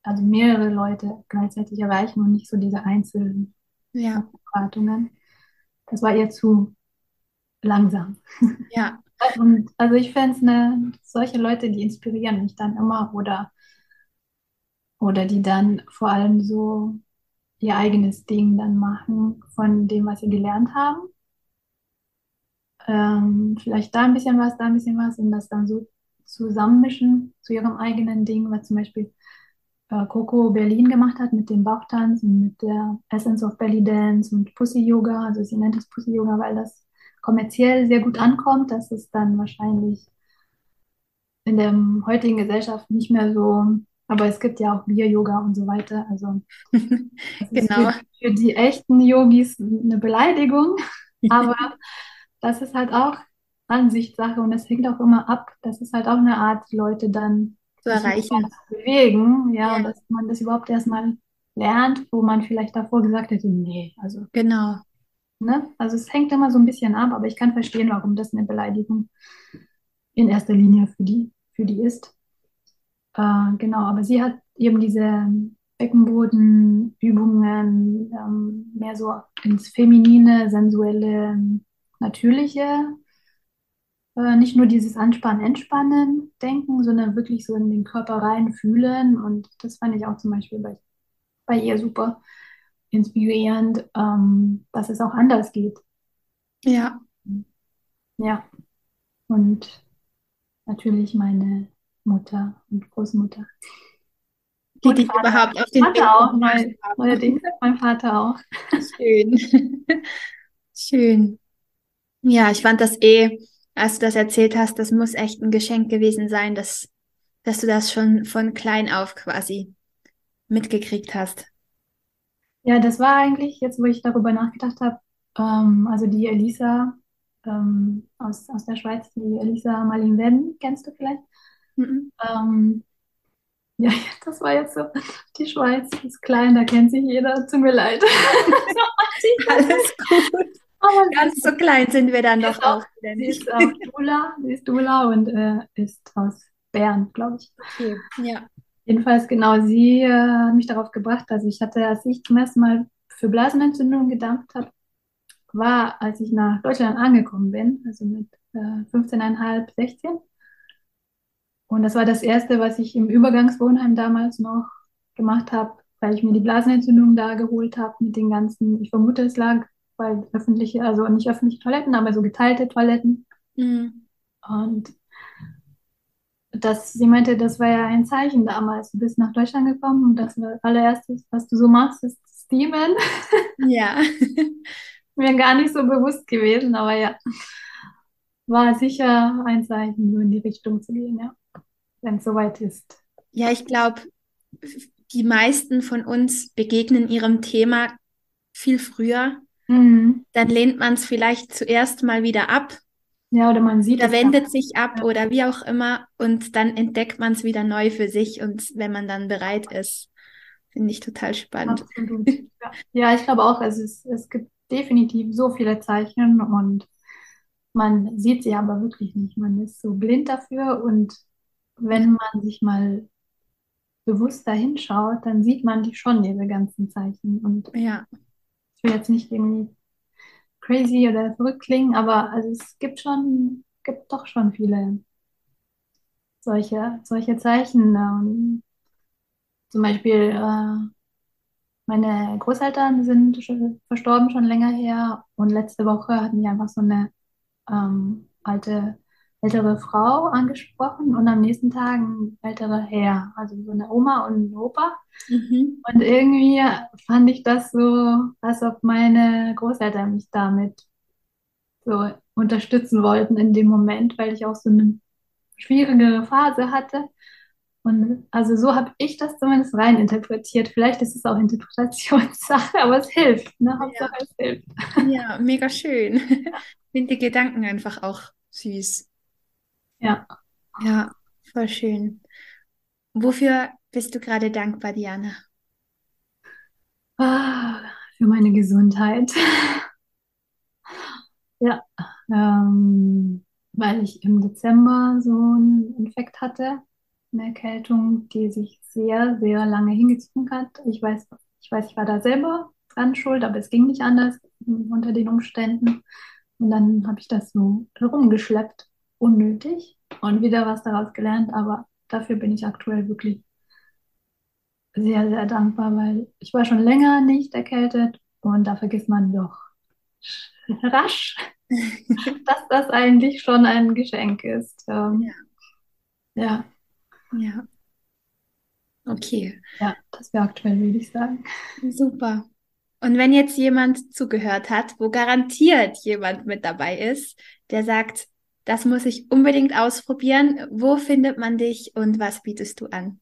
also mehrere Leute gleichzeitig erreichen und nicht so diese einzelnen Ja. Beratungen. Das war ihr zu langsam. Ja. Und also ich fände es eine, solche Leute, die inspirieren mich dann immer oder, oder die dann vor allem so ihr eigenes Ding dann machen von dem, was sie gelernt haben. Ähm, vielleicht da ein bisschen was, da ein bisschen was und das dann so zusammenmischen zu ihrem eigenen Ding, was zum Beispiel äh, Coco Berlin gemacht hat mit dem Bauchtanz und mit der Essence of Belly Dance und Pussy Yoga. Also sie nennt es Pussy Yoga, weil das kommerziell sehr gut ankommt. Das ist dann wahrscheinlich in der heutigen Gesellschaft nicht mehr so, aber es gibt ja auch Bier-Yoga und so weiter. Also das Genau. für, für die echten Yogis eine Beleidigung, aber das ist halt auch Ansichtssache und es hängt auch immer ab. Das ist halt auch eine Art, Leute dann Zu erreichen. überhaupt bewegen, ja, Ja. und dass man das überhaupt erstmal lernt, wo man vielleicht davor gesagt hätte, nee, also, Genau. ne? Also es hängt immer so ein bisschen ab, aber ich kann verstehen, warum das eine Beleidigung in erster Linie für die, für die ist. Äh, genau, aber sie hat eben diese Beckenbodenübungen ähm, mehr so ins feminine, sensuelle, natürliche, äh, nicht nur dieses Anspannen, Entspannen denken, sondern wirklich so in den Körper rein fühlen. Und das fand ich auch zum Beispiel bei, bei ihr super inspirierend, ähm, dass es auch anders geht. Ja. Ja, und natürlich meine Mutter und Großmutter. Die Und dich Vater. überhaupt auf den Weg Vater auch, neu, haben. neuerdings mein Vater auch. Schön. Schön. Ja, ich fand das eh, als du das erzählt hast, das muss echt ein Geschenk gewesen sein, dass, dass du das schon von klein auf quasi mitgekriegt hast. Ja, das war eigentlich, jetzt wo ich darüber nachgedacht habe, ähm, also die Elisa ähm, aus, aus der Schweiz, die Elisa Marlin Wenn, kennst du vielleicht? Mhm. Ähm, Ja, das war jetzt so. Die Schweiz ist klein, da kennt sich jeder. Tut mir leid. Alles gut. Aber Ganz so klein sind wir dann doch auch. Sie ist Dula, sie ist Dula und äh, ist aus Bern, glaube ich. Okay, ja. Jedenfalls genau, sie äh, hat mich darauf gebracht, dass ich hatte, als ich zum ersten Mal für Blasenentzündung gedacht habe, war, als ich nach Deutschland angekommen bin, also mit äh, 15,5, 16. Und das war das Erste, was ich im Übergangswohnheim damals noch gemacht habe, weil ich mir die Blasenentzündung da geholt habe mit den ganzen, ich vermute, es lag bei öffentliche, also nicht öffentliche Toiletten, aber so geteilte Toiletten. Mhm. Und das, sie meinte, das war ja ein Zeichen damals. Du bist nach Deutschland gekommen und das allererste, was du so machst, ist Steamen. Ja. Mir gar nicht so bewusst gewesen, aber ja, war sicher ein Zeichen, so in die Richtung zu gehen, ja, wenn es soweit ist. Ja, ich glaube, die meisten von uns begegnen ihrem Thema viel früher. Mhm. Dann lehnt man es vielleicht zuerst mal wieder ab ja, oder man sieht oder wendet sich ab ja. oder wie auch immer und dann entdeckt man es wieder neu für sich und wenn man dann bereit ist, finde ich total spannend. Ja. ja, ich glaube auch, also es, es gibt definitiv so viele Zeichen und man sieht sie aber wirklich nicht. Man ist so blind dafür und wenn man sich mal bewusst dahinschaut, dann sieht man die schon, diese ganzen Zeichen. Und ja. Will jetzt nicht irgendwie crazy oder verrückt klingen, aber also es gibt schon, gibt doch schon viele solche, solche Zeichen. Ähm, zum Beispiel äh, meine Großeltern sind schon, verstorben schon länger her und letzte Woche hatten die einfach so eine ähm, alte ältere Frau angesprochen und am nächsten Tag ein älterer Herr, also so eine Oma und ein Opa. Mhm. Und irgendwie fand ich das so, als ob meine Großeltern mich damit so unterstützen wollten in dem Moment, weil ich auch so eine schwierige Phase hatte. Und also so habe ich das zumindest rein interpretiert. Vielleicht ist es auch Interpretationssache, aber es hilft. Ne? Hauptsache ja. es hilft. Ja, mega schön. Ich finde die Gedanken einfach auch süß. Ja. Ja, voll schön. Wofür bist du gerade dankbar, Diana? Ah, für meine Gesundheit. ja, ähm, weil ich im Dezember so einen Infekt hatte, eine Erkältung, die sich sehr, sehr lange hingezogen hat. Ich weiß, ich weiß, ich war da selber dran schuld, aber es ging nicht anders unter den Umständen. Und dann habe ich das so herumgeschleppt unnötig und wieder was daraus gelernt, aber dafür bin ich aktuell wirklich sehr, sehr dankbar, weil ich war schon länger nicht erkältet und da vergisst man doch rasch, dass das eigentlich schon ein Geschenk ist. Ähm, ja. ja. Ja. Okay. Ja, das wäre aktuell, würde ich sagen. Super. Und wenn jetzt jemand zugehört hat, wo garantiert jemand mit dabei ist, der sagt, das muss ich unbedingt ausprobieren. Wo findet man dich und was bietest du an?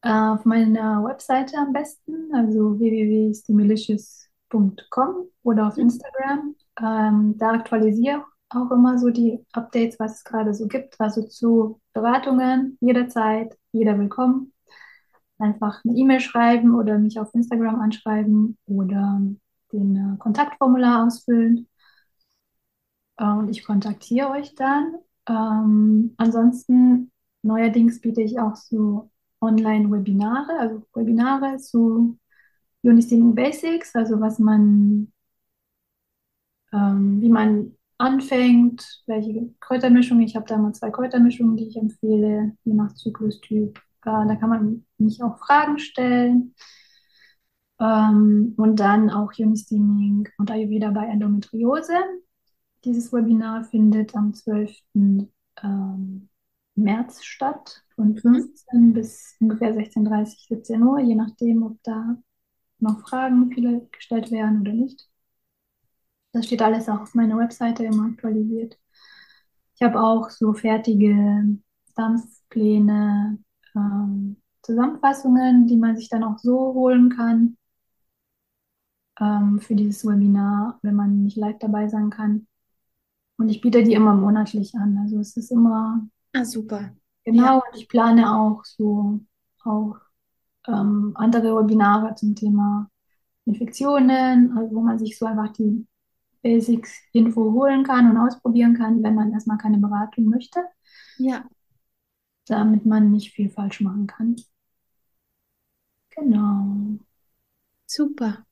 Auf meiner Webseite am besten, also www.stimulicious.com oder auf Instagram. Ähm, da aktualisiere ich auch immer so die Updates, was es gerade so gibt. Also zu Beratungen jederzeit, jeder willkommen. Einfach eine E-Mail schreiben oder mich auf Instagram anschreiben oder den äh, Kontaktformular ausfüllen und ich kontaktiere euch dann. Ähm, ansonsten, neuerdings biete ich auch so Online-Webinare, also Webinare zu Unistiming Basics, also was man, ähm, wie man anfängt, welche Kräutermischung. Ich habe da mal zwei Kräutermischungen, die ich empfehle, je nach Zyklustyp. Äh, da kann man mich auch Fragen stellen. Ähm, und dann auch Unistiming und Ayurveda bei Endometriose. Dieses Webinar findet am 12. Ähm, März statt, von 15 mhm. bis ungefähr 16.30 17 Uhr, je nachdem, ob da noch Fragen viele gestellt werden oder nicht. Das steht alles auch auf meiner Webseite immer aktualisiert. Ich habe auch so fertige Dampfpläne, ähm, Zusammenfassungen, die man sich dann auch so holen kann ähm, für dieses Webinar, wenn man nicht live dabei sein kann. Und ich biete die immer monatlich an. Also es ist immer. Ah, super. Genau, ja. und ich plane auch so auch ähm, andere Webinare zum Thema Infektionen, also wo man sich so einfach die Basics Info holen kann und ausprobieren kann, wenn man erstmal keine Beratung möchte. Ja. Damit man nicht viel falsch machen kann. Genau. Super.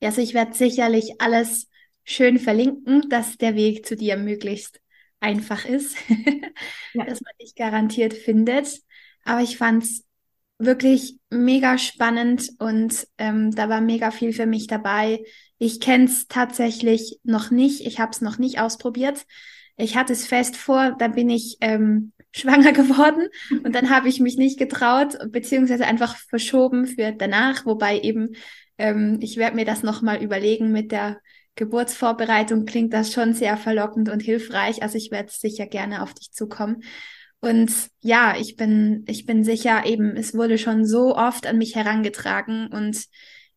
Also ich werde sicherlich alles schön verlinken, dass der Weg zu dir möglichst einfach ist, ja. dass man dich garantiert findet. Aber ich fand es wirklich mega spannend und ähm, da war mega viel für mich dabei. Ich kenne es tatsächlich noch nicht. Ich habe es noch nicht ausprobiert. Ich hatte es fest vor, dann bin ich ähm, schwanger geworden und dann habe ich mich nicht getraut, beziehungsweise einfach verschoben für danach, wobei eben ähm, ich werde mir das nochmal überlegen mit der Geburtsvorbereitung klingt das schon sehr verlockend und hilfreich. Also ich werde sicher gerne auf dich zukommen. Und ja, ich bin, ich bin sicher, eben, es wurde schon so oft an mich herangetragen und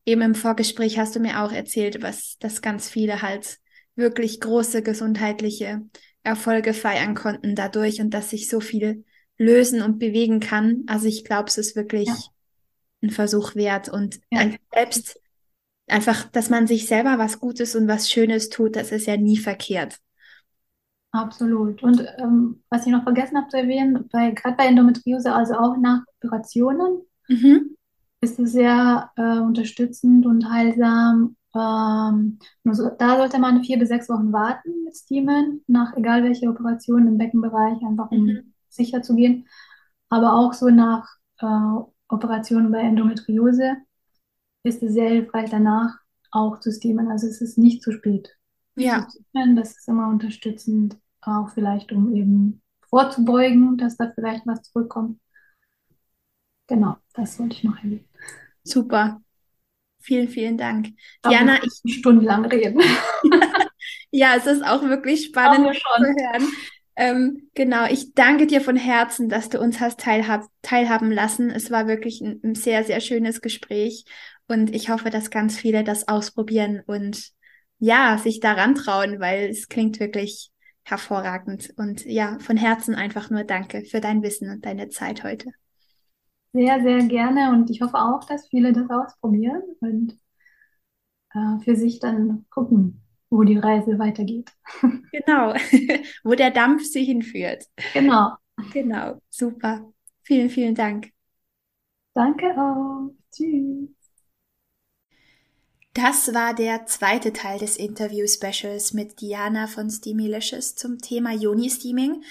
eben im Vorgespräch hast du mir auch erzählt, was, dass ganz viele halt wirklich große gesundheitliche Erfolge feiern konnten dadurch und dass sich so viel lösen und bewegen kann. Also ich glaube, es ist wirklich ja. ein Versuch wert und ja. selbst einfach, dass man sich selber was Gutes und was Schönes tut, das ist ja nie verkehrt. Absolut. Und ähm, was ich noch vergessen habe zu erwähnen, bei, gerade bei Endometriose, also auch nach Operationen, mhm. ist es sehr äh, unterstützend und heilsam. Ähm, so, da sollte man vier bis sechs Wochen warten mit Steamen, nach egal welcher Operation im Beckenbereich, einfach um mhm. sicher zu gehen. Aber auch so nach äh, Operationen bei Endometriose ist es sehr hilfreich danach auch zu steamen. Also es ist nicht zu spät. Ja. Das ist immer unterstützend auch vielleicht um eben vorzubeugen, dass da vielleicht was zurückkommt. Genau, das wollte ich noch erwähnen. Super. Vielen, vielen Dank. Aber Diana, ich stundenlang reden. ja, es ist auch wirklich spannend zu hören. Ähm, genau, ich danke dir von Herzen, dass du uns hast teilhab teilhaben lassen. Es war wirklich ein, ein, sehr, sehr schönes Gespräch und ich hoffe, dass ganz viele das ausprobieren und ja, sich daran trauen, weil es klingt wirklich hervorragend. Und ja, von Herzen einfach nur danke für dein Wissen und deine Zeit heute. Sehr, sehr gerne und ich hoffe auch, dass viele das ausprobieren und äh, für sich dann gucken, wo die Reise weitergeht. Genau, wo der Dampf sie hinführt. Genau. Genau, super. Vielen, vielen Dank. Danke auch. Tschüss. Das war der zweite Teil des Interview-Specials mit Diana von Steamylicious zum Thema Joni-Steaming.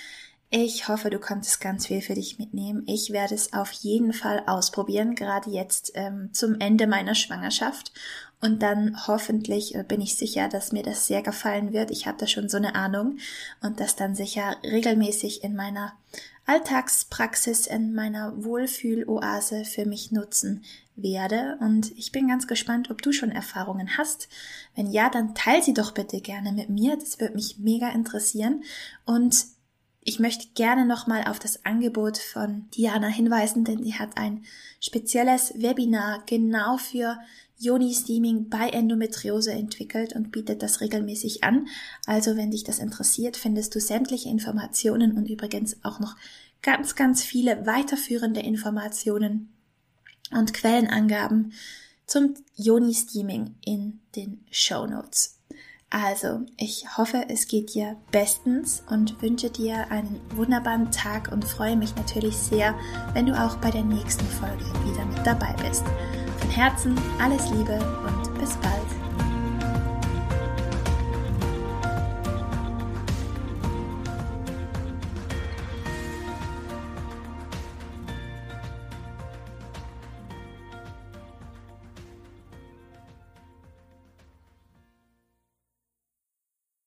Ich hoffe, du konntest ganz viel für dich mitnehmen. Ich werde es auf jeden Fall ausprobieren, gerade jetzt ähm, zum Ende meiner Schwangerschaft. Und dann hoffentlich äh, bin ich sicher, dass mir das sehr gefallen wird. Ich habe da schon so eine Ahnung und das dann sicher regelmäßig in meiner Alltagspraxis, in meiner Wohlfühloase für mich nutzen werde. Und ich bin ganz gespannt, ob du schon Erfahrungen hast. Wenn ja, dann teil sie doch bitte gerne mit mir. Das würde mich mega interessieren. Und ich möchte gerne nochmal auf das Angebot von Diana hinweisen, denn sie hat ein spezielles Webinar genau für Yoni Steaming bei Endometriose entwickelt und bietet das regelmäßig an. Also wenn dich das interessiert, findest du sämtliche Informationen und übrigens auch noch ganz, ganz viele weiterführende Informationen und Quellenangaben zum Yoni Steaming in den Show Notes. Also, ich hoffe, es geht dir bestens und wünsche dir einen wunderbaren Tag und freue mich natürlich sehr, wenn du auch bei der nächsten Folge wieder mit dabei bist. Herzen alles Liebe und bis bald.